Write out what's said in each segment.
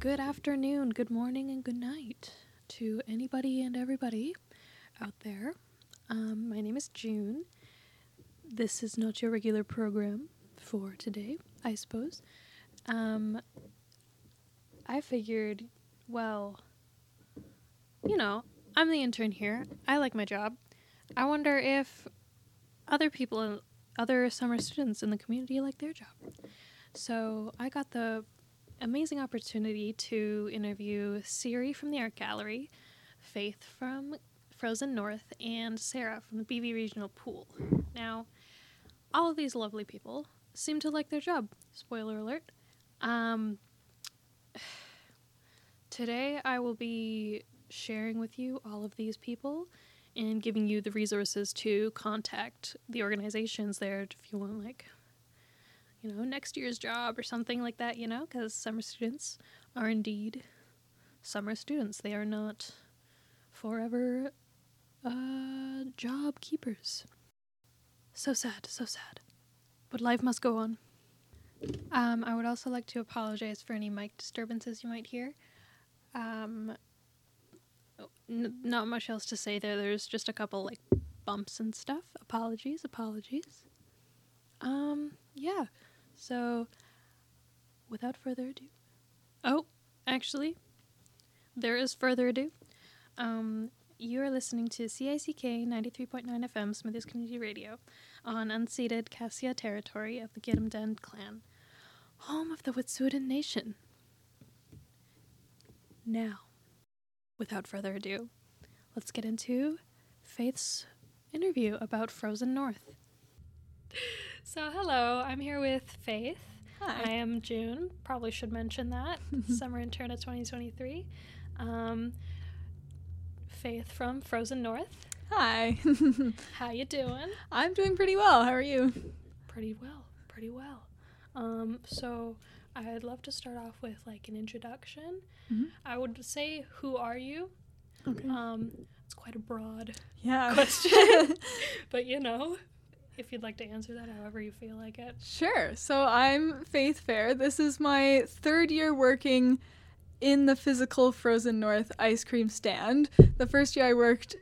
good afternoon, good morning, and good night to anybody and everybody out there. Um, my name is June. This is not your regular program for today, I suppose. Um, I figured, well, you know, I'm the intern here. I like my job. I wonder if other people, other summer students in the community like their job. So I got the amazing opportunity to interview Siri from the Art Gallery, Faith from Frozen North, and Sarah from the BV Regional Pool. Now, all of these lovely people seem to like their job. Spoiler alert. Um, today, I will be sharing with you all of these people and giving you the resources to contact the organizations there if you want, like, you know, next year's job or something like that, you know, because summer students are indeed summer students. They are not forever uh, job keepers. So sad, so sad. But life must go on. Um, I would also like to apologize for any mic disturbances you might hear. Um, n- not much else to say there. There's just a couple like bumps and stuff. Apologies, apologies. Um, yeah. So, without further ado, oh, actually, there is further ado. Um, you are listening to CICK 93.9 FM Smithers Community Radio on unceded Cassia territory of the Gitumden clan, home of the Wet'suwet'en Nation. Now, without further ado, let's get into Faith's interview about Frozen North. So, hello, I'm here with Faith. Hi. I am June. Probably should mention that. Summer intern of 2023. Um, Faith from Frozen North. Hi. How you doing? I'm doing pretty well. How are you? Pretty well. Pretty well. Um, so I'd love to start off with like an introduction. Mhm. I would say, who are you? Okay. Um, it's quite a broad Yeah. question, but you know, if you'd like to answer that however you feel like it. sure. So I'm Faith Fair. This is my third year working in the physical Frozen North ice cream stand. The first year I worked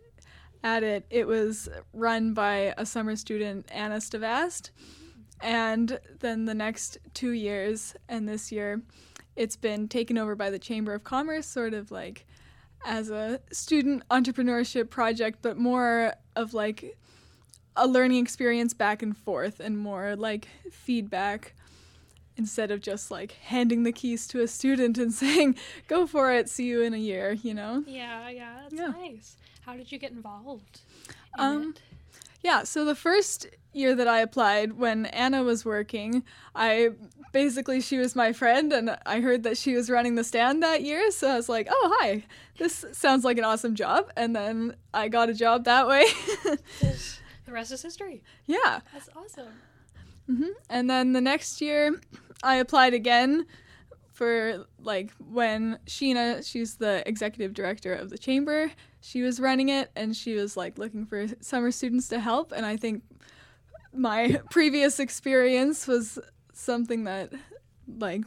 at it, it was run by a summer student, Anna Stavast. And then the next two years and this year, it's been taken over by the Chamber of Commerce, sort of like as a student entrepreneurship project, but more of like a learning experience back and forth and more like feedback instead of just like handing the keys to a student and saying, go for it, see you in a year, you know? Yeah, yeah, that's Yeah. nice. How did you get involved? In Um, it? Yeah, so the first year that I applied, when Anna was working, I basically, she was my friend, and I heard that she was running the stand that year. So I was like, oh, hi, this sounds like an awesome job. And then I got a job that way. The rest is history. yeah. That's awesome. hmm And then the next year, I applied again for like when Sheena, she's the executive director of the chamber, she was running it and she was like looking for summer students to help. And I think my previous experience was something that like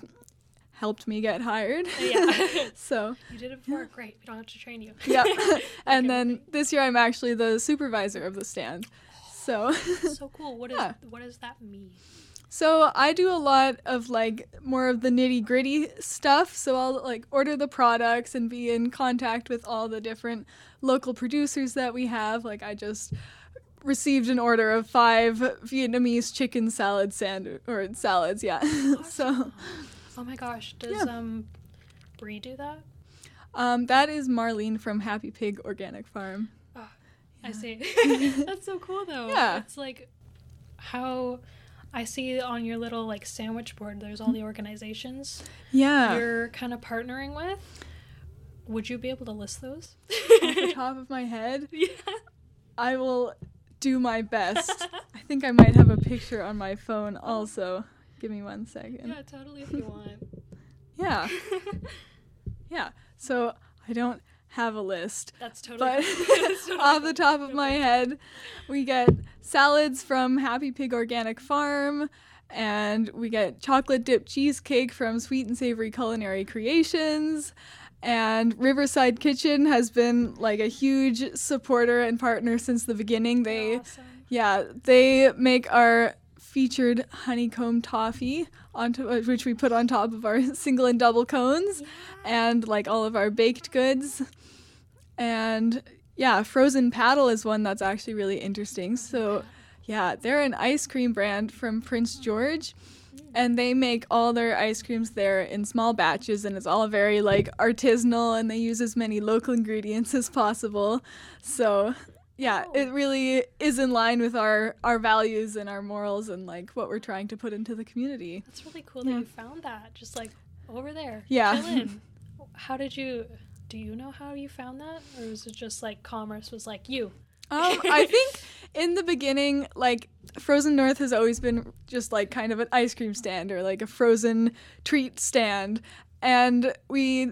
helped me get hired. Yeah. so, You did it before. Great. We don't have to train you. yeah. and Okay, then this year I'm actually the supervisor of the stand. So, so cool. What is Yeah. what does that mean? So I do a lot of like more of the nitty gritty stuff. So I'll like order the products and be in contact with all the different local producers that we have. Like I just received an order of five Vietnamese chicken salad sand or salads. Yeah. so Oh my gosh. Does Yeah. um Brie do that? um, that is Marlene from Happy Pig Organic Farm. I see. That's so cool though. Yeah. It's like how I see on your little like sandwich board there's all mm-hmm. the organizations Yeah. you're kind of partnering with. Would you be able to list those? Off the top of my head, yeah. I will do my best. I think I might have a picture on my phone also. Give me one second. Yeah, totally if you want. Yeah. Yeah. So I don't have a list. That's totally But off the top of my head, we get salads from Happy Pig Organic Farm and we get chocolate dipped cheesecake from Sweet and Savory Culinary Creations. And Riverside Kitchen has been like a huge supporter and partner since the beginning. They Awesome. yeah, they make our featured honeycomb toffee onto uh, which we put on top of our single and double cones and like all of our baked goods. And yeah, Frozen Paddle is one that's actually really interesting. So yeah, they're an ice cream brand from Prince George and they make all their ice creams there in small batches and it's all very like artisanal and they use as many local ingredients as possible. So yeah, it really is in line with our our values and our morals and like what we're trying to put into the community. That's really cool that you found that. Just like over there. Yeah. chilling. How did you? Do you know how you found that, or was it just like commerce was like you? Um, I think in the beginning, like Frozen North has always been just like kind of an ice cream stand or like a frozen treat stand, and we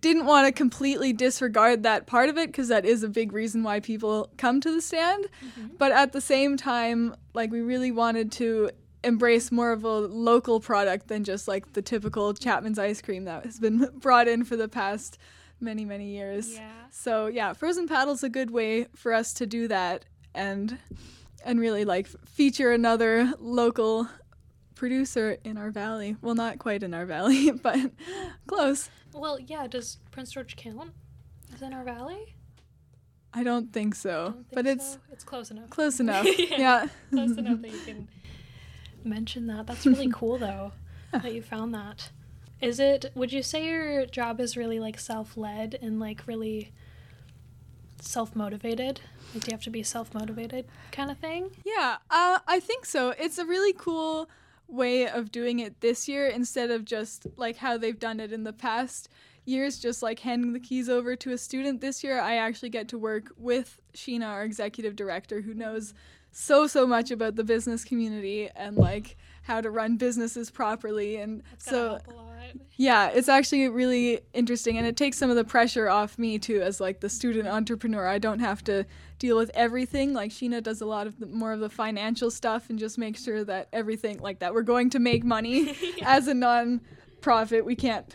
didn't want to completely disregard that part of it because that is a big reason why people come to the stand. Mm-hmm. But at the same time, like we really wanted to embrace more of a local product than just like the typical Chapman's ice cream that has been brought in for the past many many years. Yeah. So yeah, frozen paddle's a good way for us to do that and and really like feature another local producer in our valley. Well, not quite in our valley, but close. Well, yeah. Does Prince George count? Is in our valley? I don't think so, Don't think but it's so. it's close enough. close enough. Yeah. yeah. close enough that you can mention that. That's really cool though that you found that. Is it would you say your job is really like self-led and like really self-motivated? Like do you have to be self-motivated kind of thing? Yeah, uh, I think so. It's a really cool way of doing it this year instead of just like how they've done it in the past years, just like handing the keys over to a student. This year, I actually get to work with Sheena, our executive director, who knows so, so much about the business community and like how to run businesses properly. And That's so, lot. yeah, it's actually really interesting and it takes some of the pressure off me too as like the student entrepreneur. I don't have to deal with everything. Like Sheena does a lot of the, more of the financial stuff and just make sure that everything like that we're going to make money as a non-profit. We can't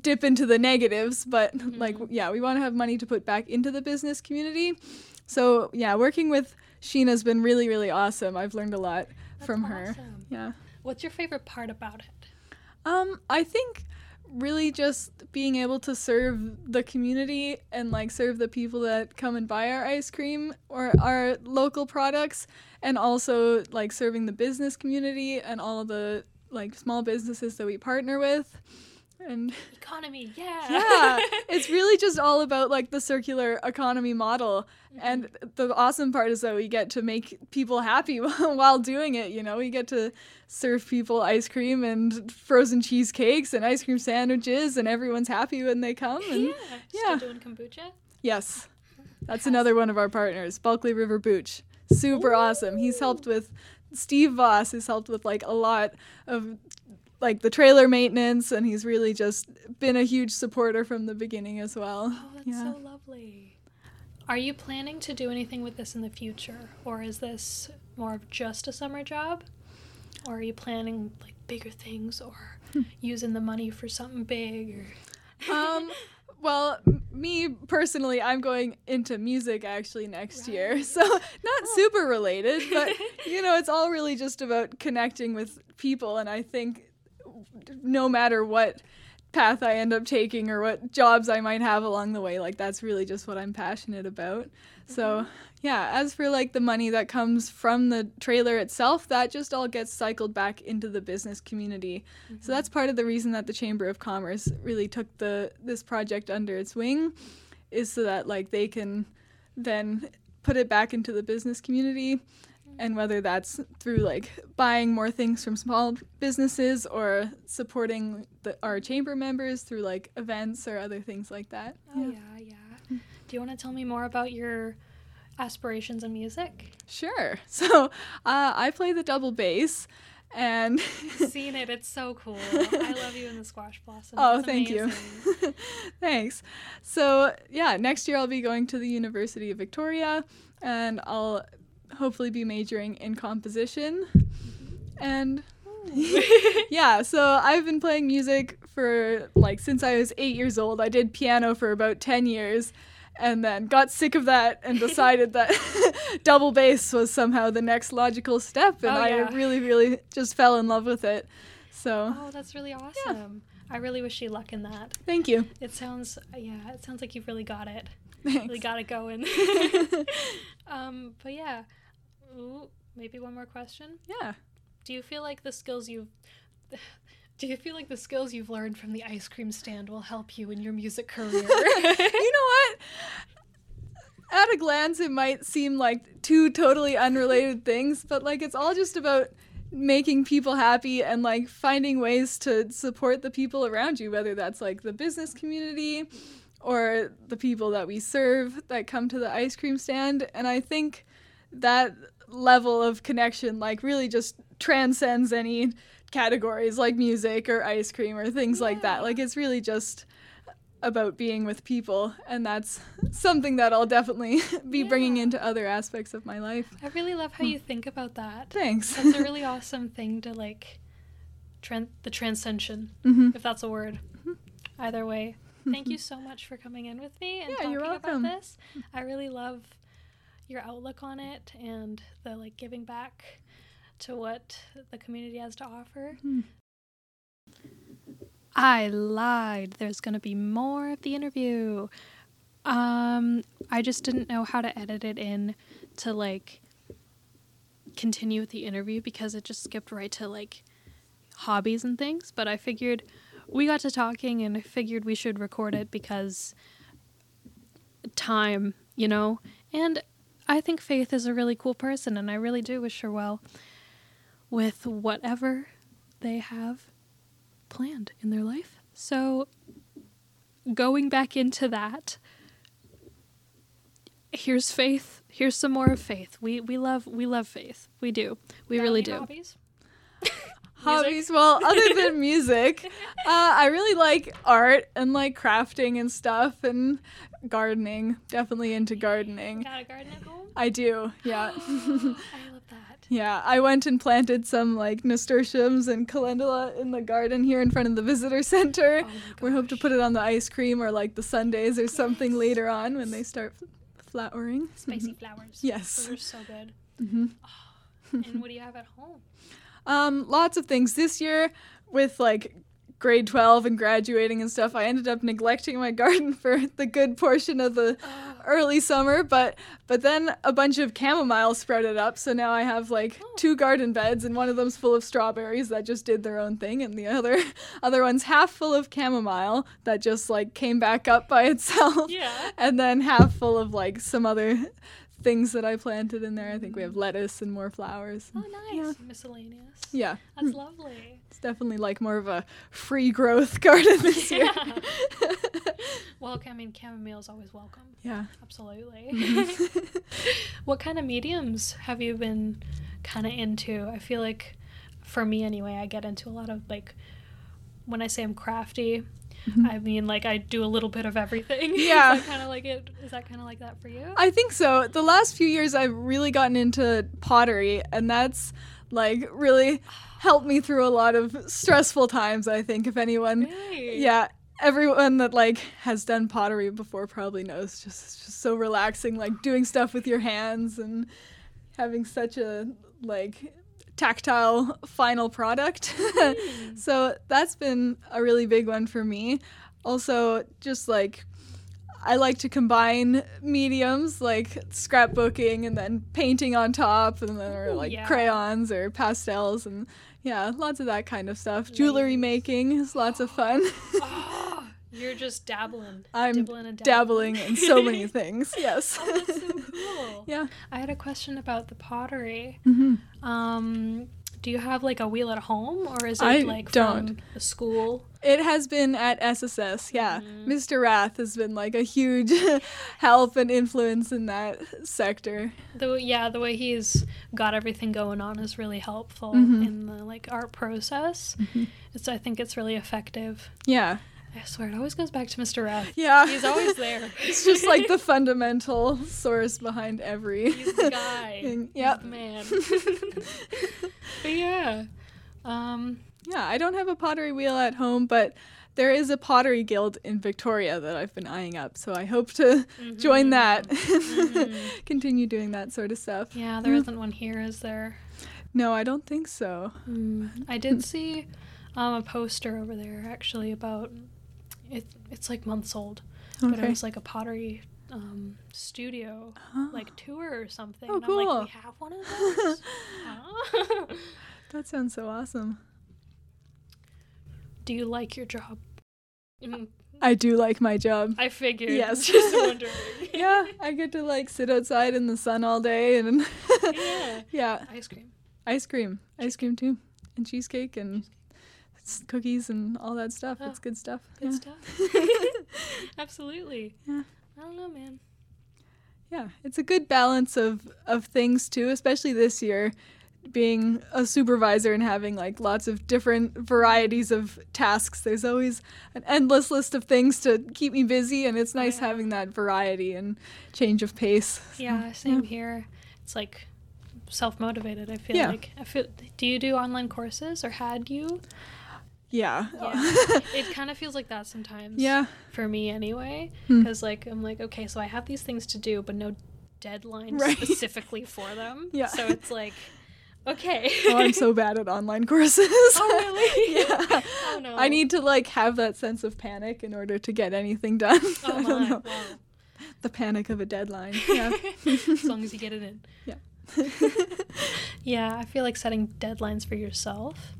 dip into the negatives, but like mm-hmm. yeah, we want to have money to put back into the business community. So, yeah, working with Sheena's been really really awesome. I've learned a lot That's from her. Yeah. What's your favorite part about it? Um, I think really just being able to serve the community and like serve the people that come and buy our ice cream or our local products and also like serving the business community and all the like small businesses that we partner with. And Economy, yeah. yeah, it's really just all about like the circular economy model. Mm-hmm. And the awesome part is that we get to make people happy while doing it. You know, we get to serve people ice cream and frozen cheesecakes and ice cream sandwiches, and everyone's happy when they come. And yeah. yeah. Still doing kombucha? yes, that's another one of our partners, Bulkley River Booch. Super awesome. He's helped with Steve Voss has helped with like a lot of like the trailer maintenance and he's really just been a huge supporter from the beginning as well. Oh, that's Yeah. so lovely. Are you planning to do anything with this in the future? Or is this more of just a summer job? Or are you planning like bigger things or Hmm. using the money for something big or um well me personally i'm going into music actually next year so not super related but you know it's all really just about connecting with people and i think no matter what path i end up taking or what jobs i might have along the way like that's really just what i'm passionate about. So mm-hmm. yeah as for like the money that comes from the trailer itself that just all gets cycled back into the business community. So mm-hmm. that's part of the reason that the chamber of commerce really took the this project under its wing is so that like they can then put it back into the business community and whether that's through like buying more things from small businesses or supporting the, our chamber members through like events or other things like that Oh yeah, yeah. Do you want to tell me more about your aspirations in music? sure so uh, i play the double bass and Seen it, it's so cool. I love you in the squash blossom. Oh, thank you. Thanks. So, yeah, next year I'll be going to the University of Victoria and I'll hopefully be majoring in composition. And yeah, so I've been playing music for like since I was eight years old. I did piano for about 10 years and then got sick of that and decided that double bass was somehow the next logical step. And Oh, I really, really just fell in love with it. So oh, that's really awesome. I really wish you luck in that. thank you. It sounds, yeah, it sounds like you've really got it. Thanks. Really got it going. um, but yeah, Ooh, maybe one more question. yeah. Do you feel like the skills you've do you feel like the skills you've learned from the ice cream stand will help you in your music career? you know what? At a glance, it might seem like two totally unrelated things, but like it's all just about making people happy and like finding ways to support the people around you, whether that's like the business community or the people that we serve that come to the ice cream stand. And I think that level of connection like really just transcends any categories like music or ice cream or things like that. Like it's really just about being with people and that's something that I'll definitely be bringing into other aspects of my life. I really love how you think about that. Thanks. That's a really awesome thing to like tran- the transcension, hmm if that's a word. Either way, thank you so much for coming in with me and Yeah, talking about this. I really love your outlook on it and the like giving back to what the community has to offer. Hmm. I lied. There's going to be more of the interview. Um I just didn't know how to edit it in to like continue with the interview because it just skipped right to like hobbies and things, but I figured we got to talking and I figured we should record it because time, you know? And I think Faith is a really cool person and I really do wish her well with whatever they have planned in their life. So going back into that, here's Faith. Here's some more of Faith. We we love we love Faith. We do. We Got really do. Hobbies? Hobbies. Well, other than music, uh, I really like art and like crafting and stuff and gardening. Definitely into gardening. Got a garden at home? I do. Yeah. I love that. Yeah, I went and planted some like nasturtiums and calendula in the garden here in front of the visitor center. Oh we hope to put it on the ice cream or like the sundaes or something Yes. later on when they start flowering. spicy flowers. Yes. Those are so good. Mm-hmm. And what do you have at home? Um, lots of things this year with like grade 12 and graduating and stuff. I ended up neglecting my garden for the good portion of the Oh, early summer, but but then a bunch of chamomile sprouted up, so now I have like Oh. two garden beds and one of them's full of strawberries that just did their own thing and the other other one's half full of chamomile that just like came back up by itself. yeah. And then half full of like some other things that I planted in there. I think we have mm. lettuce and more flowers. Oh, nice. Yeah. Miscellaneous. Yeah. That's hmm. lovely. It's definitely like more of a free growth garden this year. Yeah. Well, I mean, chamomile is always welcome. yeah. Absolutely. what kind of mediums have you been kind of into? I feel like, for me anyway, I get into a lot of like, when I say I'm crafty, Mm-hmm. I mean like I do a little bit of everything. Yeah. kind of like it? Is that kind of like that for you? I think so. The last few years, I've really gotten into pottery, and that's like really helped me through a lot of stressful times. I think if anyone, yeah, everyone that like has done pottery before probably knows. Just just so relaxing, like doing stuff with your hands and having such a like tactile final product. Hmm. so that's been a really big one for me. Also, just like I like to combine mediums like scrapbooking and then painting on top and then or like yeah. crayons or pastels and yeah, lots of that kind of stuff. Jewelry making is lots of fun. Oh, you're just dabbling. I'm dibbling and Dabbling in so many things. Yes. Oh, that's so cool. yeah. I had a question about the pottery. hmm Um, do you have like a wheel at home, or is it I like don't. from school? It has been at SSS, yeah. Mhm. Mr. Rath has been like a huge help and influence in that sector. The yeah, the way he's got everything going on is really helpful Mhm. in the like art process. It's I think it's really effective. Yeah. I swear it always goes back to Mr. Rath. Yeah. He's always there. it's just like the fundamental source behind every He's the guy. thing. He's Yep. the man. but yeah. Um, Yeah, I don't have a pottery wheel at home, but there is a pottery guild in Victoria that I've been eyeing up. So I hope to join mhm. that. Mhm. Continue doing that sort of stuff. Yeah, there Mm. isn't one here, is there? No, I don't think so. Mm, I did see um, a poster over there actually about it. It's like months old, but it was like a pottery um, studio Oh, like tour or something. Oh, and I'm like, cool. we have one of those. Huh? that sounds so awesome. Do you like your job? Mm, I do like my job. I figured. Yes. Just wondering. yeah, I get to like sit outside in the sun all day and Yeah. yeah, Ice cream. ice cream, ice cream too, and cheesecake and s- cookies and all that stuff. Oh, it's good stuff. Good yeah. stuff. Absolutely. Yeah. I don't know, man. Yeah, it's a good balance of of things too, especially this year being a supervisor and having like lots of different varieties of tasks. There's always an endless list of things to keep me busy and it's nice Yeah. having that variety and change of pace. Yeah, same here. It's like self motivated. I feel Yeah. like. I feel. Do you do online courses or had you? Yeah. Yeah. it kind of feels like that sometimes. yeah. For me, anyway, Hmm. because like I'm like, okay, so I have these things to do, but no deadline Right. specifically for them. Yeah. So it's like, okay. Oh, I'm so bad at online courses. Oh, really? yeah. Oh, no. I need to like have that sense of panic in order to get anything done. Oh my. Wow. The panic of a deadline. Yeah. as long as you get it in. Yeah. Yeah, I feel like setting deadlines for yourself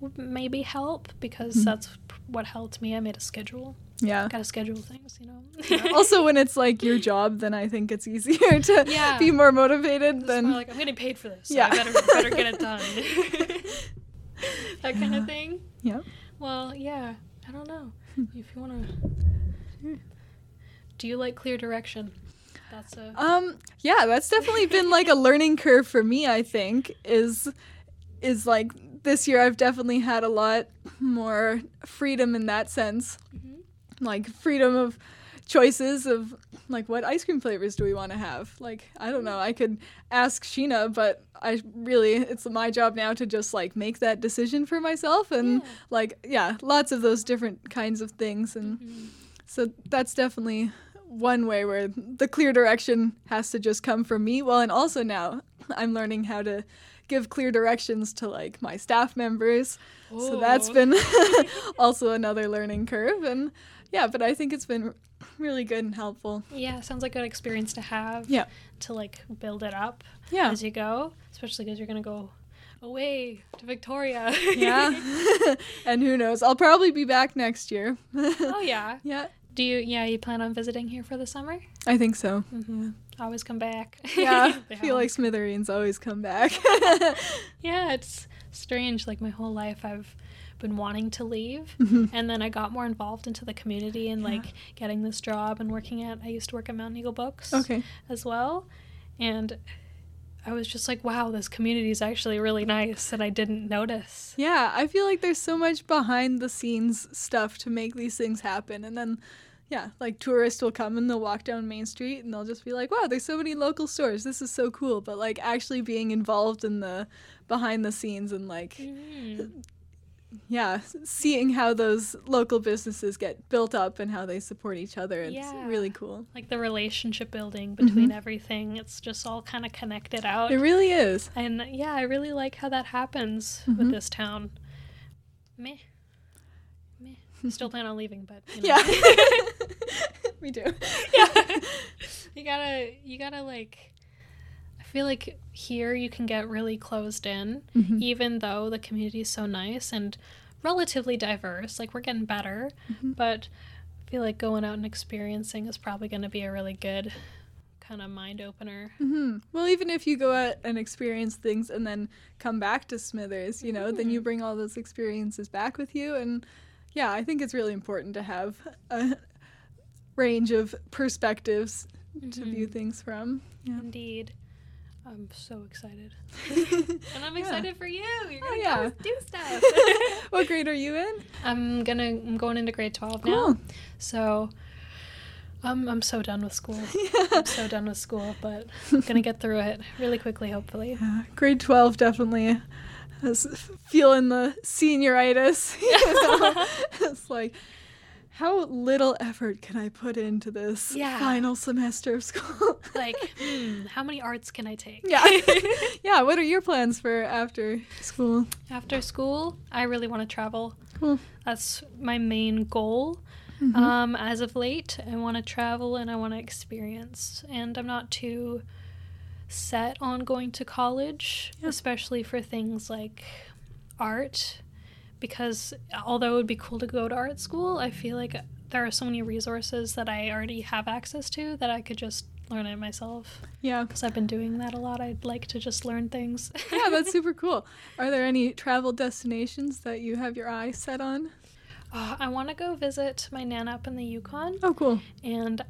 would maybe help because Mhm. that's what helped me. I made a schedule. yeah. Got to schedule things, you know. Yeah. also, when it's like your job, then I think it's easier to Yeah. be more motivated It's than more like I'm getting paid for this. So Yeah. I better better get it done. that kind of thing. yeah. Well, yeah. I don't know Hmm. if you want to. Do you like clear direction? That's a. Um, yeah, that's definitely been like a learning curve for me, I think, is is like this year I've definitely had a lot more freedom in that sense. Mhm. Like freedom of choices of like what ice cream flavors do we want to have? Like, I don't know, I could ask Sheena, but I really it's my job now to just like make that decision for myself and Yeah. like yeah, lots of those different kinds of things and Mhm. so that's definitely one way where the clear direction has to just come from me. Well, and also now I'm learning how to give clear directions to like my staff members. So that's been also another learning curve. And yeah, but I think it's been really good and helpful. Yeah, sounds like a good experience to have. Yeah. To like build it up Yeah. as you go, especially because you're gonna go away to Victoria. Yeah. and who knows? I'll probably be back next year. oh yeah. yeah. Do you? Yeah, you plan on visiting here for the summer? I think so. Mm-hmm. Always come back. Yeah. I feel like Smithereens always come back. Yeah, it's strange. Like my whole life, I've been wanting to leave, Mhm. and then I got more involved into the community and Yeah. like getting this job and working at. I used to work at Mountain Eagle Books okay. as well, and I was just like, wow, this community is actually really nice, and I didn't notice. Yeah, I feel like there's so much behind the scenes stuff to make these things happen. And then, yeah, like tourists will come and they'll walk down Main Street and they'll just be like, wow, there's so many local stores. This is so cool. But like actually being involved in the behind the scenes and like, Mhm. yeah, seeing how those local businesses get built up and how they support each other, it's Yeah. really cool. Like the relationship building between Mhm. everything, it's just all kind of connected out. It really is. And yeah, I really like how that happens Mhm. with this town. Meh. Still plan on leaving, but you know. Yeah. we do. yeah. You gotta, you gotta like. I feel like here you can get really closed in, Mhm. even though the community is so nice and relatively diverse. Like we're getting better, Mhm. but I feel like going out and experiencing is probably going to be a really good kind of mind opener. hmm Well, even if you go out and experience things and then come back to Smithers, you know, then you Mhm. bring all those experiences back with you. And yeah, I think it's really important to have a range of perspectives to view Mhm. things from. Yeah. Indeed. I'm so excited. And I'm Yeah. excited for you. You're Oh, gonna yeah. do stuff. what grade are you in? I'm gonna I'm going into grade twelve now. Cool. So um, I'm so done with school. I'm so done with school, but I'm gonna get through it really quickly, hopefully. Yeah, grade 12 definitely I was feeling the senioritis. You know? it's like, how little effort can I put into this Yeah. final semester of school? Like, hmm, how many arts can I take? yeah. yeah. What are your plans for after school? After school, I really want to travel. Cool. That's my main goal. Mhm. Um, as of late, I want to travel and I want to experience. And I'm not too set on going to college, Yeah. especially for things like art. Because although it would be cool to go to art school, I feel like there are so many resources that I already have access to that I could just learn it myself. Yeah. Because I've been doing that a lot. I'd like to just learn things. Yeah, that's super cool. Are there any travel destinations that you have your eye set on? Uh, I want to go visit my nana up in the Yukon. Oh, cool. and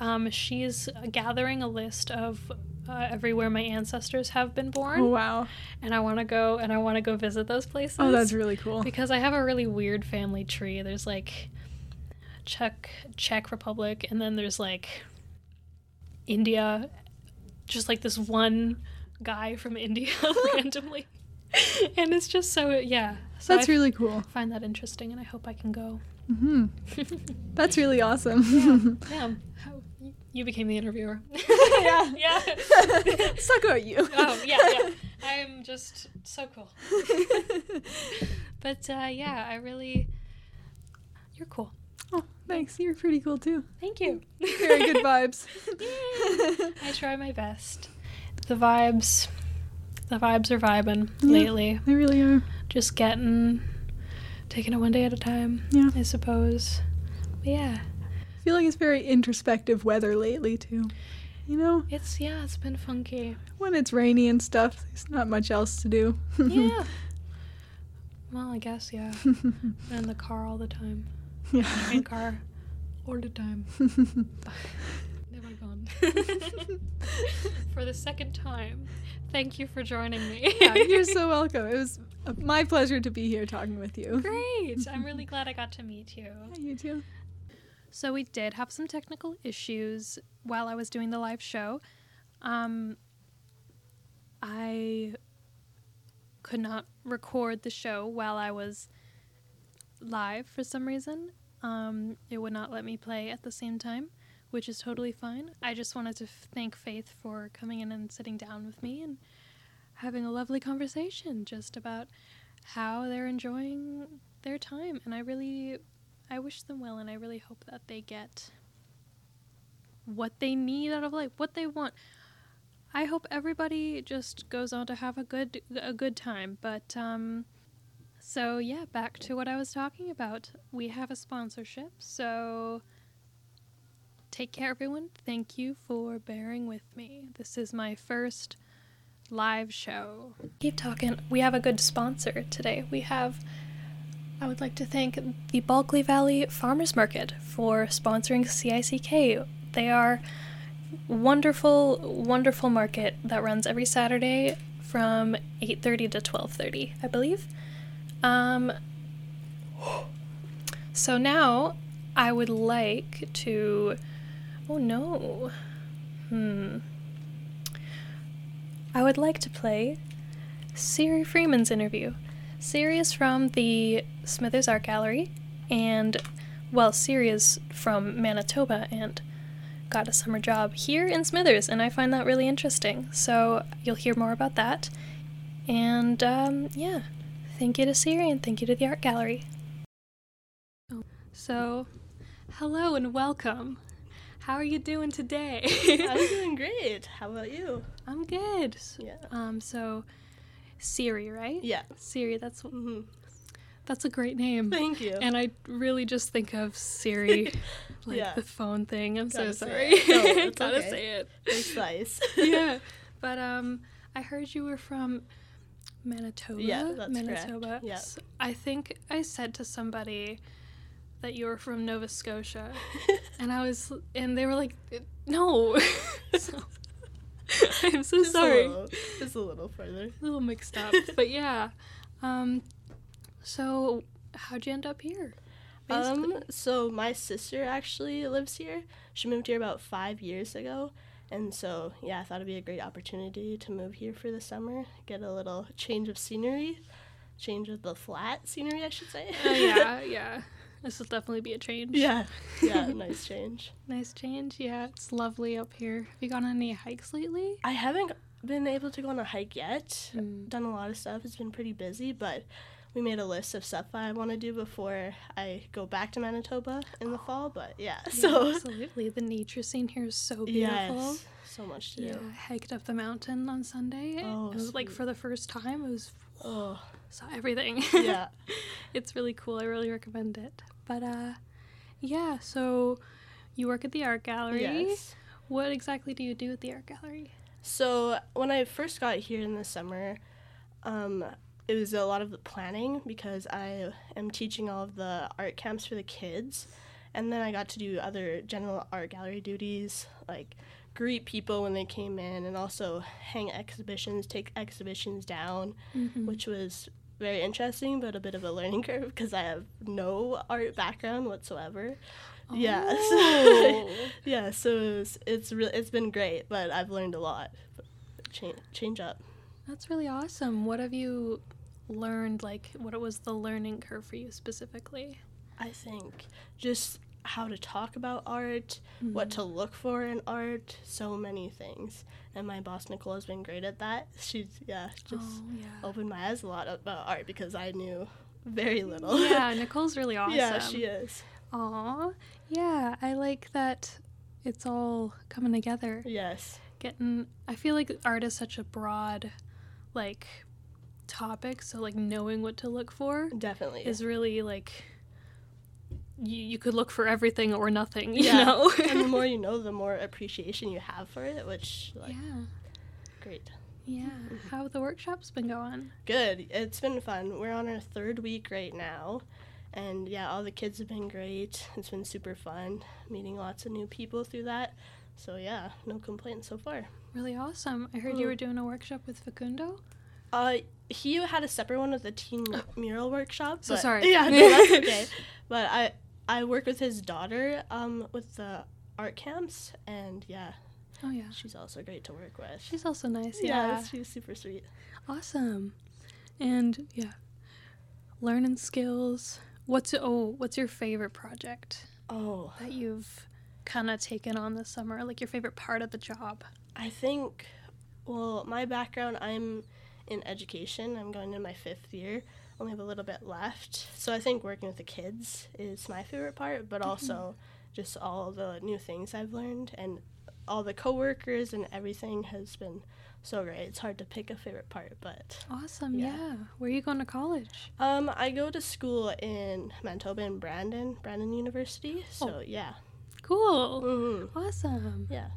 um, she's gathering a list of uh, everywhere my ancestors have been born, Oh, wow. and I want to go and I want to go visit those places. Oh, that's really cool. because I have a really weird family tree. There's like Czech Czech Republic, and then there's like India, just like this one guy from India randomly, and it's just so yeah. So That's I really cool. find that interesting, and I hope I can go. hmm That's really awesome. Yeah, how, you became the interviewer. Yeah. yeah. Suck about you. oh yeah, yeah. I'm just so cool. But uh, yeah, I really, you're cool. oh, thanks. You're pretty cool too. Thank you. Very good vibes. I try my best. The vibes, the vibes are vibing Yeah. lately. They really are. Just getting, taking it one day at a time. Yeah. I suppose. But yeah, I feel like it's very introspective weather lately too. You know, it's yeah, it's been funky. when it's rainy and stuff, there's not much else to do. Yeah. well, I guess yeah. I'm in the car all the time. yeah. Train car, all the time. Never gone. for the second time, thank you for joining me. yeah, you're so welcome. It was my pleasure to be here talking with you. great. I'm really glad I got to meet you. Yeah, you too. So we did have some technical issues while I was doing the live show. Um, I could not record the show while I was live for some reason. Um, it would not let me play at the same time, which is totally fine. I just wanted to f- thank Faith for coming in and sitting down with me and having a lovely conversation just about how they're enjoying their time. And I really I wish them well, and I really hope that they get what they need out of life, what they want. I hope everybody just goes on to have a good a good time. But um, so yeah, back to what I was talking about. We have a sponsorship, so take care, everyone. Thank you for bearing with me. This is my first live show. Keep talking. We have a good sponsor today. We have. I would like to thank the Bulkley Valley Farmers Market for sponsoring CICK. They are wonderful, wonderful market that runs every Saturday from 8:30 to 12:30, I believe. Um, so now I would like to. Oh no. Hmm. I would like to play Siri Freeman's interview. Siri is from the Smithers Art Gallery, and well, Siri is from Manitoba and got a summer job here in Smithers, and I find that really interesting. So you'll hear more about that. And um, yeah, thank you to Siri and thank you to the art gallery. So, hello and welcome. How are you doing today? I'm doing great. How about you? I'm good. S- Yeah. Um. So, Siri, right? Yeah. Siri. That's hmm that's a great name. Thank you. And I really just think of Siri, like Yeah. the phone thing. I'm Gotta so sorry. it. No, it's Gotta okay. say it. it's nice. yeah. But um, I heard you were from Manitoba. Yeah, that's correct. Manitoba. Yeah. S- I think I said to somebody that you were from Nova Scotia, and I was, and they were like, "No." so, I'm so Just a sorry. little- just a little further. A little mixed up, but yeah. Um, so how'd you end up here? basically? Um, so my sister actually lives here. She moved here about five years ago, And so, yeah, I thought it'd be a great opportunity to move here for the summer, get a little change of scenery, change of the flat scenery, I should say. Uh, yeah, yeah. This will definitely be a change. yeah, yeah, nice change. Nice change. Yeah, it's lovely up here. Have you gone on any hikes lately? I haven't been able to go on a hike yet. Mm. Done a lot of stuff. It's been pretty busy, but we made a list of stuff I want to do before I go back to Manitoba in the fall. But yeah, Yeah, so absolutely. The nature scene here is so beautiful. yes, so much to Yeah, do. I hiked up the mountain on Sunday. Oh, it was like for the first time. It was Oh, saw everything. yeah. it's really cool. I really recommend it. But uh, yeah. So you work at the art gallery. Yes. What exactly do you do at the art gallery? So when I first got here in the summer, um, it was a lot of the planning because I am teaching all of the art camps for the kids, and then I got to do other general art gallery duties like greet people when they came in, and also hang exhibitions, take exhibitions down, Mm-hmm. which was very interesting but a bit of a learning curve because I have no art background whatsoever. Yeah. Oh. yeah, so it was, it's re- it's been great, but I've learned a lot. Change change up. That's really awesome. What have you learned? Like, what was the learning curve for you specifically? I think just how to talk about art, what to mm-hmm. look for in art, so many things. And my boss Nicole has been great at that. She's yeah, just oh yeah. opened my eyes a lot about art because I knew very little. yeah, Nicole's really awesome. yeah, she is. Aw, yeah, I like that it's all coming together. Yes. Getting, I feel like art is such a broad, like, topic. So like knowing what to look for Definitely. is really like, you you could look for everything or nothing. You Yeah. know. and the more you know, the more appreciation you have for it, which like yeah, great. yeah. How have the workshops been going? Good. It's been fun. We're on our third week right now. And yeah, all the kids have been great. It's been super fun meeting lots of new people through that. So yeah, no complaints so far. Really awesome. I heard you Mm. were doing a workshop with Facundo. Uh, he had a separate one with the teen mu- mural workshop. So sorry. Yeah, no, that's okay. But I I work with his daughter um with the art camps, and yeah, Oh yeah. she's also great to work with. She's also nice. yeah, Yeah. she's super sweet. Awesome. And yeah. Learning skills. What's oh, what's your favorite project Oh, that you've kind of taken on this summer? Like your favorite part of the job? I think, well, my background, I'm in education. I'm going in my fifth year. Only have a little bit left. So I think working with the kids is my favorite part, but also just all the new things I've learned and all the coworkers and everything has been so great. It's hard to pick a favorite part, but Awesome. Yeah. Yeah. Where are you going to college? um, I go to school in Manitoba and Brandon, Brandon University. So yeah, Cool. hmm Awesome. yeah,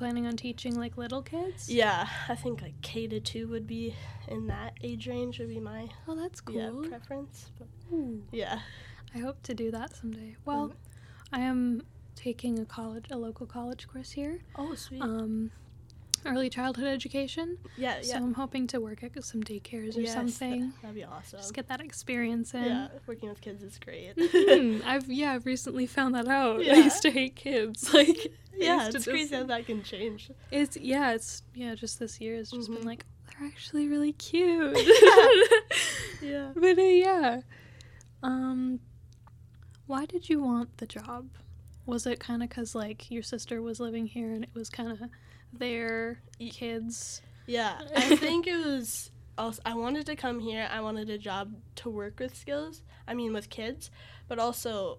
Planning on teaching like little kids? yeah. I think like K to two would be in that age range would be my Oh, that's cool. yeah preference. But yeah. I hope to do that someday. Well, Mhm. I am taking a college, a local college course here. Oh, sweet. Um, early childhood education. yeah, So yeah. I'm hoping to work at some daycares or Yes, something. That, that'd be awesome. Just get that experience in. yeah, working with kids is great. Mhm. I've yeah, I've recently found that out. I used to hate kids. Like yeah, it's crazy just- how that can change. It's yeah, it's yeah, just this year has just Mhm. been like they're actually really cute. Yeah. but uh, yeah. Um why did you want the job? Was it kind of cuz like your sister was living here and it was kind of their kids? Yeah, I think it was. Also, I wanted to come here. I wanted a job to work with skills. I mean, with kids, but also,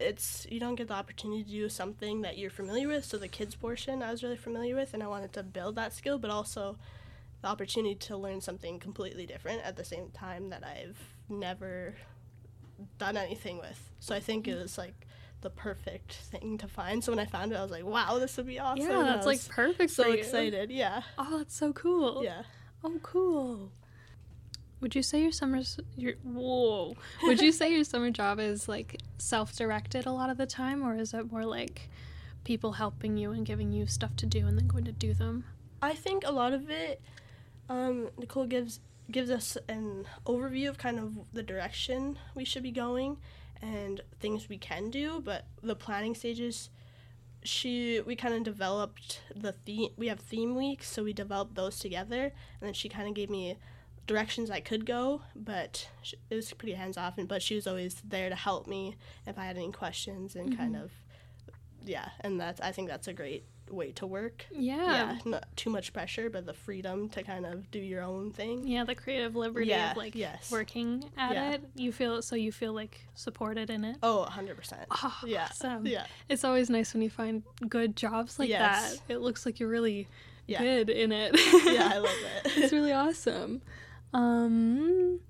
it's you don't get the opportunity to do something that you're familiar with. So the kids portion, I was really familiar with, and I wanted to build that skill, but also the opportunity to learn something completely different at the same time that I've never done anything with. So I think it mm-hmm. was like the perfect thing to find. So when I found it, I was like, "Wow, this would be awesome!" yeah, that's like perfect so for you. excited. Yeah, Oh, that's so cool. yeah. Oh, cool. Would you say your summer's your whoa? Would you say your summer job is like self-directed a lot of the time, or is it more like people helping you and giving you stuff to do and then going to do them? I think a lot of it, um, Nicole gives gives us an overview of kind of the direction we should be going and things we can do. But the planning stages, she we kind of developed the theme. We have theme weeks, so we developed those together, and then she kind of gave me directions I could go, but sh- it was pretty hands off. And but she was always there to help me if I had any questions and kind mm-hmm. of yeah. And that's I think that's a great way to work. Yeah. yeah, not too much pressure, but the freedom to kind of do your own thing. Yeah, the creative liberty Yeah, of like yes. working at Yeah. it. You feel so you feel like supported in it. Oh, 100%. Oh, yeah. awesome. Yeah. It's always nice when you find good jobs like Yes. that. It looks like you're really Yeah. good in it. Yeah, I love it. it's really awesome. Um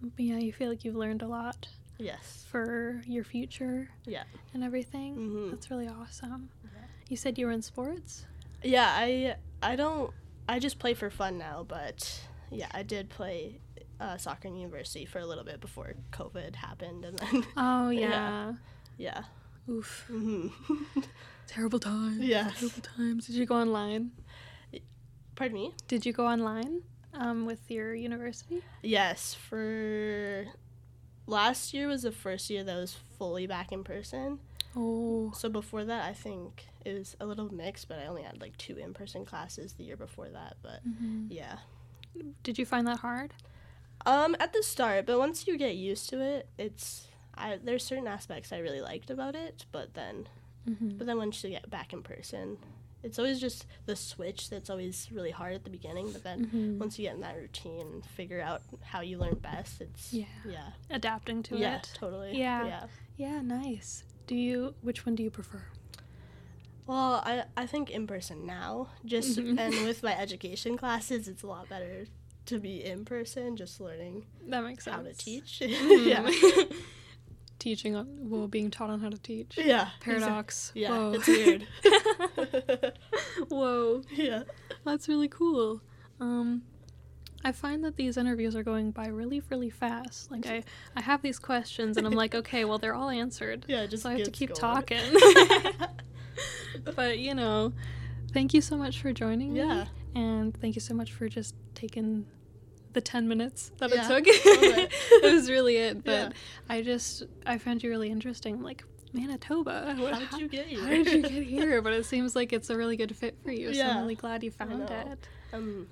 but yeah, you feel like you've learned a lot yes. for your future Yeah. and everything. Mhm. That's really awesome. You said you were in sports? Yeah, I I don't I just play for fun now, but yeah, I did play uh, soccer in university for a little bit before COVID happened, and then Oh Yeah. yeah. yeah. Oof. hmm Terrible times. Yes. Terrible times. Did you go online? Pardon me. Did you go online um, with your university? Yes, for last year was the first year that was fully back in person. Oh. So before that, I think it was a little mixed, but I only had like two in-person classes the year before that. But yeah, Did you find that hard? um, at the start, but once you get used to it, it's I there's certain aspects I really liked about it, but then Mm-hmm. but then once you get back in person, it's always just the switch that's always really hard at the beginning. But then Mhm. once you get in that routine and figure out how you learn best, it's Yeah. yeah, Adapting to yeah, it. totally, Yeah. yeah. Yeah, nice. Do you? Which one do you prefer? Well, I I think in person now, just Mhm. and with my education classes, it's a lot better to be in person, just learning That makes sense. how to teach. Mhm. yeah, Teaching on well, being taught on how to teach. yeah, Paradox. Yeah, Whoa. it's weird. Whoa, yeah, that's really cool. Um, I find that these interviews are going by really, really fast. Like I, I have these questions, and I'm like, okay, well, they're all answered. yeah. Just so I have to keep going. talking. but you know, thank you so much for joining Yeah. me, and thank you so much for just taking the ten minutes that Yeah, it took. totally. it was really it. But Yeah. I just I found you really interesting. Like Manitoba. What- How did you get here? How did you get here? But it seems like it's a really good fit for you. So Yeah. I'm really glad you found it. Um,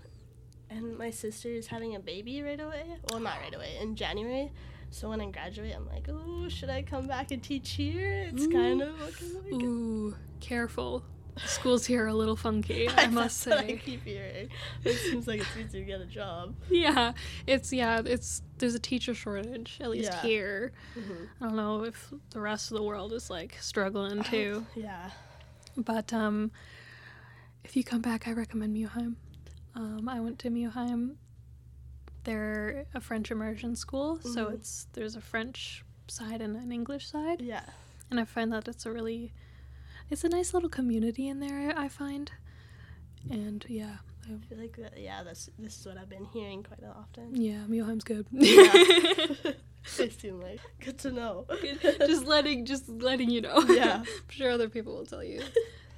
and my sister is having a baby right away. Well, not right away in January. So when I graduate, I'm like, oh, should I come back and teach here? It's kind of looking like. Ooh, careful. The schools here are a little funky, I must what I say. keep hearing. It seems like it's easy to get a job. Yeah, it's yeah, it's there's a teacher shortage at least Yeah. here. Mhm. I don't know if the rest of the world is like struggling too. Yeah. But um, if you come back, I recommend Muheim. Um, I went to Muheim. They're a French immersion school, so Mhm. it's there's a French side and an English side, Yeah. and I find that it's a really, it's a nice little community in there. I, I find, and yeah, I- I feel like that, yeah, that's this is what I've been hearing quite often. yeah, Muheim's good. Yeah. they seem like good to know. just letting just letting you know. Yeah. I'm sure other people will tell you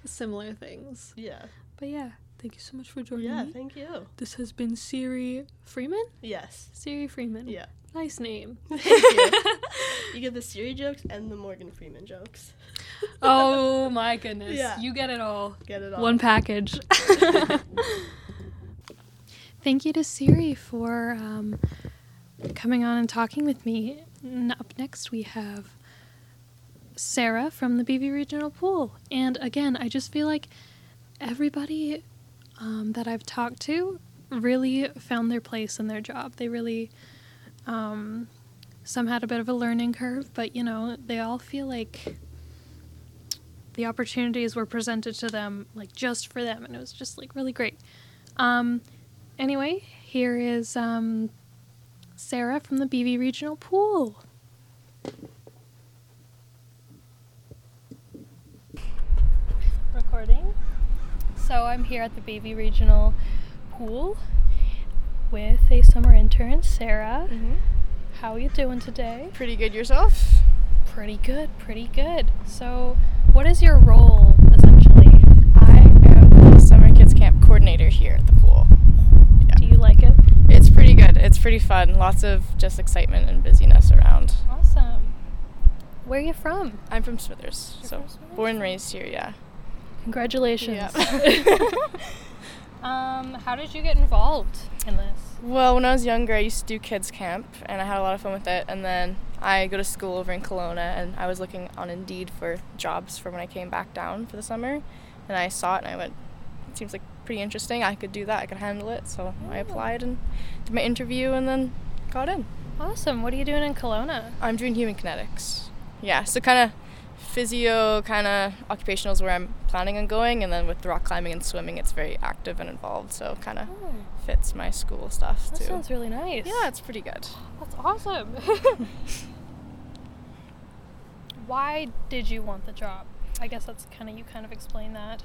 similar things. yeah. But yeah, thank you so much for joining Yeah. me. Thank you. This has been Siri Freeman. Yes. Siri Freeman. Yeah. Nice name. Thank you. You get the Siri jokes and the Morgan Freeman jokes. oh my goodness. Yeah. You get it all. Get it all. One package. Thank you to Siri for um, coming on and talking with me. N- up next, we have Sarah from the BV Regional Pool. And again, I just feel like everybody um, that I've talked to really found their place in their job. They really, um, some had a bit of a learning curve, but you know, they all feel like the opportunities were presented to them like just for them and it was just like really great um anyway here is um sarah from the bv regional pool so i'm here at the BV regional pool with a summer intern sarah Mm-hmm. how are you doing today Pretty good yourself? pretty good pretty good so what is your role essentially I am the summer kids camp coordinator here at the pool. Do you like it? It's pretty good. It's pretty fun. Lots of just excitement and busyness around. Awesome. Where are you from? I'm from Smithers, You're so from Smithers? born and raised here. Yeah. Congratulations. Yeah. um, how did you get involved in this? Well, when I was younger, I used to do kids camp, and I had a lot of fun with it. And then I go to school over in Kelowna, and I was looking on Indeed for jobs for when I came back down for the summer, and I saw it, and I went, "It seems like pretty interesting. I could do that. I could handle it." So I Oh. applied and did my interview, and then got in. Awesome. What are you doing in Kelowna? I'm doing human kinetics. Yeah, so kind of physio, kind of occupational is where I'm planning on going, and then with rock climbing and swimming, it's very active and involved, so kind of Oh, fits my school stuff that too. That sounds really nice. yeah, it's pretty good. That's awesome. Why did you want the job? I guess that's kind of you kind of explained that.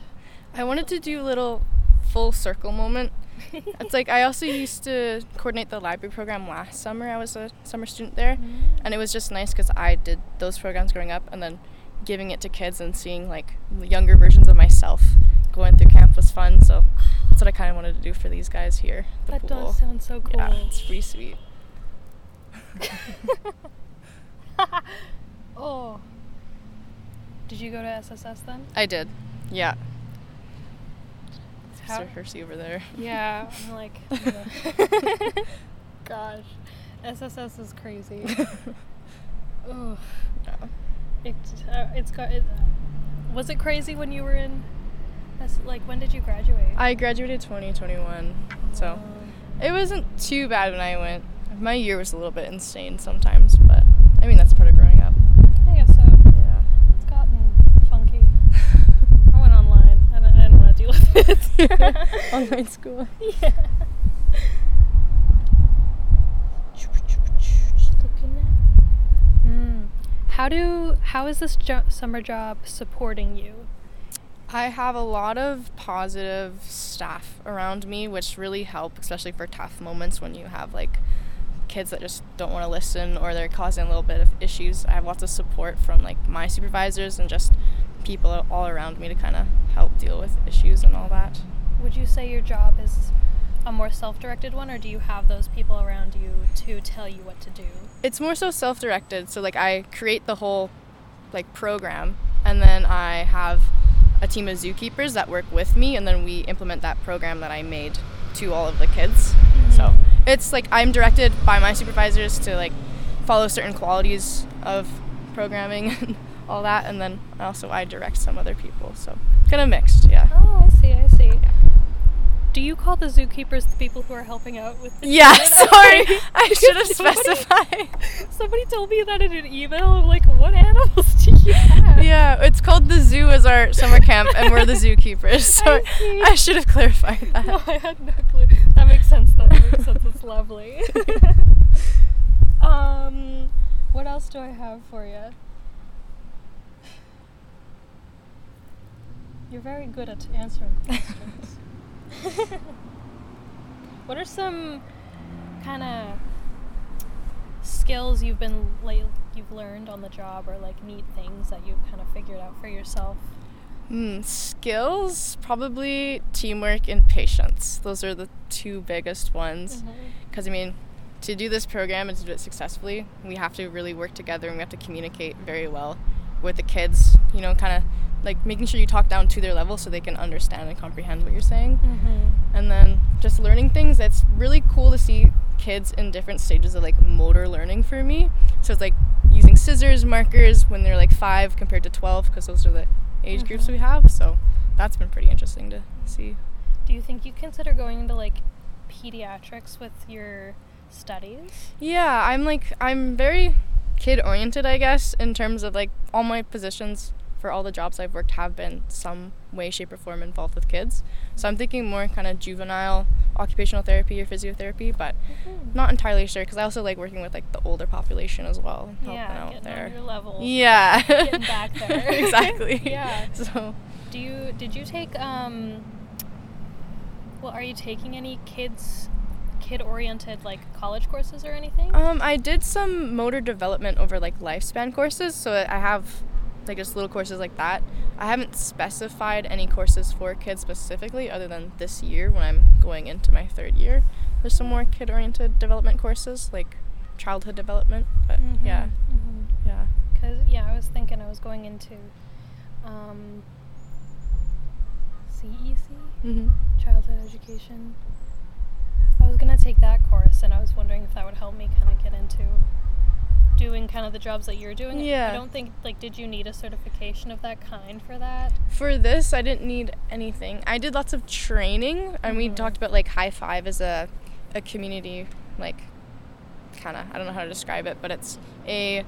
I wanted to do a little full circle moment. It's like I also used to coordinate the library program last summer. I was a summer student there, mm. and it was just nice because I did those programs growing up, and then giving it to kids and seeing like younger versions of myself going through camp was fun. So that's what I kind of wanted to do for these guys here. The that pool. does sound so cool. Yeah, it's pretty sweet. oh. Did you go to SSS then? I did. Yeah. How- Sister Hersey over there. Yeah, I'm like, gosh, SSS is crazy. Ugh. Yeah. It, uh, it's got. It, was it crazy when you were in? Like, when did you graduate? I graduated 2021, so it wasn't too bad when I went. My year was a little bit insane sometimes, but I mean that's part of growing up. I guess so. Yeah. It's gotten funky. I went online. I don't, I didn't want to deal with it. Online school. Yeah. Just looking at. Mm. How do? How is this jo- summer job supporting you? I have a lot of positive staff around me, which really help, especially for tough moments when you have like kids that just don't want to listen or they're causing a little bit of issues. I have lots of support from like my supervisors and just people all around me to kind of help deal with issues and all that. Would you say your job is a more self-directed one, or do you have those people around you to tell you what to do? It's more so self-directed. So like I create the whole like program and then I have a team of zookeepers that work with me and then we implement that program that I made to all of the kids. Mm-hmm. So it's like I'm directed by my supervisors to like follow certain qualities of programming and all that and then also I direct some other people. So kind of mixed, yeah. Oh, I see. I see. Do you call the zookeepers the people who are helping out with? The Yeah, sorry. I should have specified. Somebody told me that in an email. I'm like, what animals do you have? Yeah, it's called the zoo as our summer camp, and we're the zookeepers. So I. I, should have clarified that. No, I had no clue. That makes sense. Though. That makes sense. It's lovely. um, what else do I have for you? You're very good at answering questions. what are some kind of skills you've been like you've learned on the job, or like neat things that you've kind of figured out for yourself? Hmm, skills, probably teamwork and patience. Those are the two biggest ones. Because, I mean, to do this program and to do it successfully, we have to really work together and we have to communicate very well with the kids, you know, kind of like making sure you talk down to their level so they can understand and comprehend what you're saying. Mm-hmm. and then just learning things that's really cool to see kids in different stages of like motor learning for me so it's like using scissors markers when they're like five compared to 12 because those are the age groups Mhm. we have so that's been pretty interesting to see Do you think you consider going into like pediatrics with your studies? yeah i'm like i'm very kid oriented i guess in terms of like all my positions for all the jobs i've worked have been some way shape or form involved with kids so i'm thinking more kind of juvenile occupational therapy or physiotherapy but not entirely sure because I also like working with like the older population as well, and helping yeah, out getting there. on your level. Yeah, Getting back there. exactly. Yeah. So Do you did you take um well are you taking any kids kid oriented like college courses or anything? um, I did some motor development over like lifespan courses, so I have like just little courses like that. I haven't specified any courses for kids specifically, other than this year when I'm going into my third year. There's some more kid oriented development courses like childhood development, but yeah, Mhm. yeah. Because, yeah, I was thinking I was going into um, CEC, Mm-hmm. childhood education. I was going to take that course, and I was wondering if that would help me kind of get into doing kind of the jobs that you're doing. Yeah. I don't think, like, did you need a certification of that kind for that? For this, I didn't need anything. I did lots of training, and we Mhm. talked about like High Five as a, a community, like, kind of, I don't know how to describe it, but it's a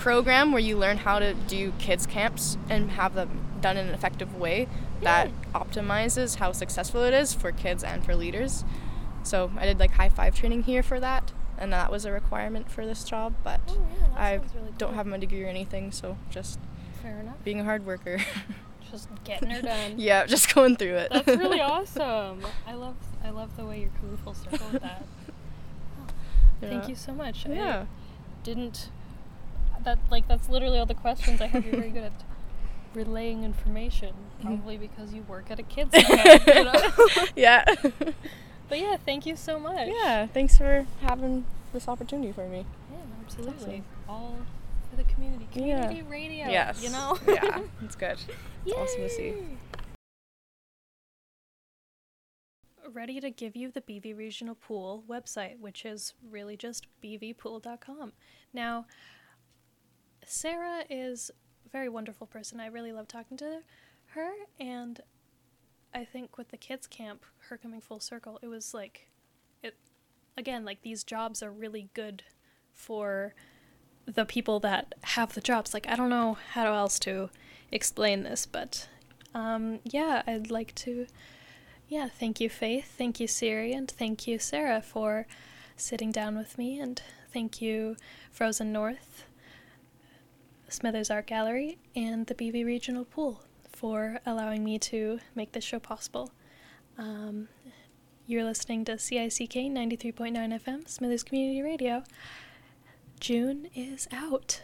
program where you learn how to do kids camps and have them done in an effective way that optimizes how successful it is for kids and for leaders. So I did like High Five training here for that, and that was a requirement for this job, but Oh, yeah, I really don't cool. have my degree or anything, so just Fair enough. being a hard worker. Just getting her done. yeah, just going through it. That's really awesome. I love I love the way you're coming full circle with that. Thank Yeah. you so much. Yeah. I didn't that like that's literally all the questions I have. You're very good at relaying information, Mm-hmm. probably because you work at a kids camp, you know. yeah. But yeah, thank you so much. yeah, thanks for having this opportunity for me. Yeah, absolutely. All for the community. Yeah. Community radio. yes. You know? yeah, it's good. It's awesome to see. Ready to give you the BV Regional Pool website, which is really just bvpool.com. Now, Sarah is a very wonderful person. I really love talking to her, and I think with the kids camp, her coming full circle, it was like, it again, like these jobs are really good for the people that have the jobs. Like, I don't know how else to explain this, but um, yeah, I'd like to, yeah, thank you, Faith, thank you, Siri, and thank you, Sarah, for sitting down with me, and thank you, Frozen North, Smithers Art Gallery, and the BV Regional Pool for allowing me to make this show possible. Um, you're listening to CICK 93.9 FM, Smithers Community Radio. June is out.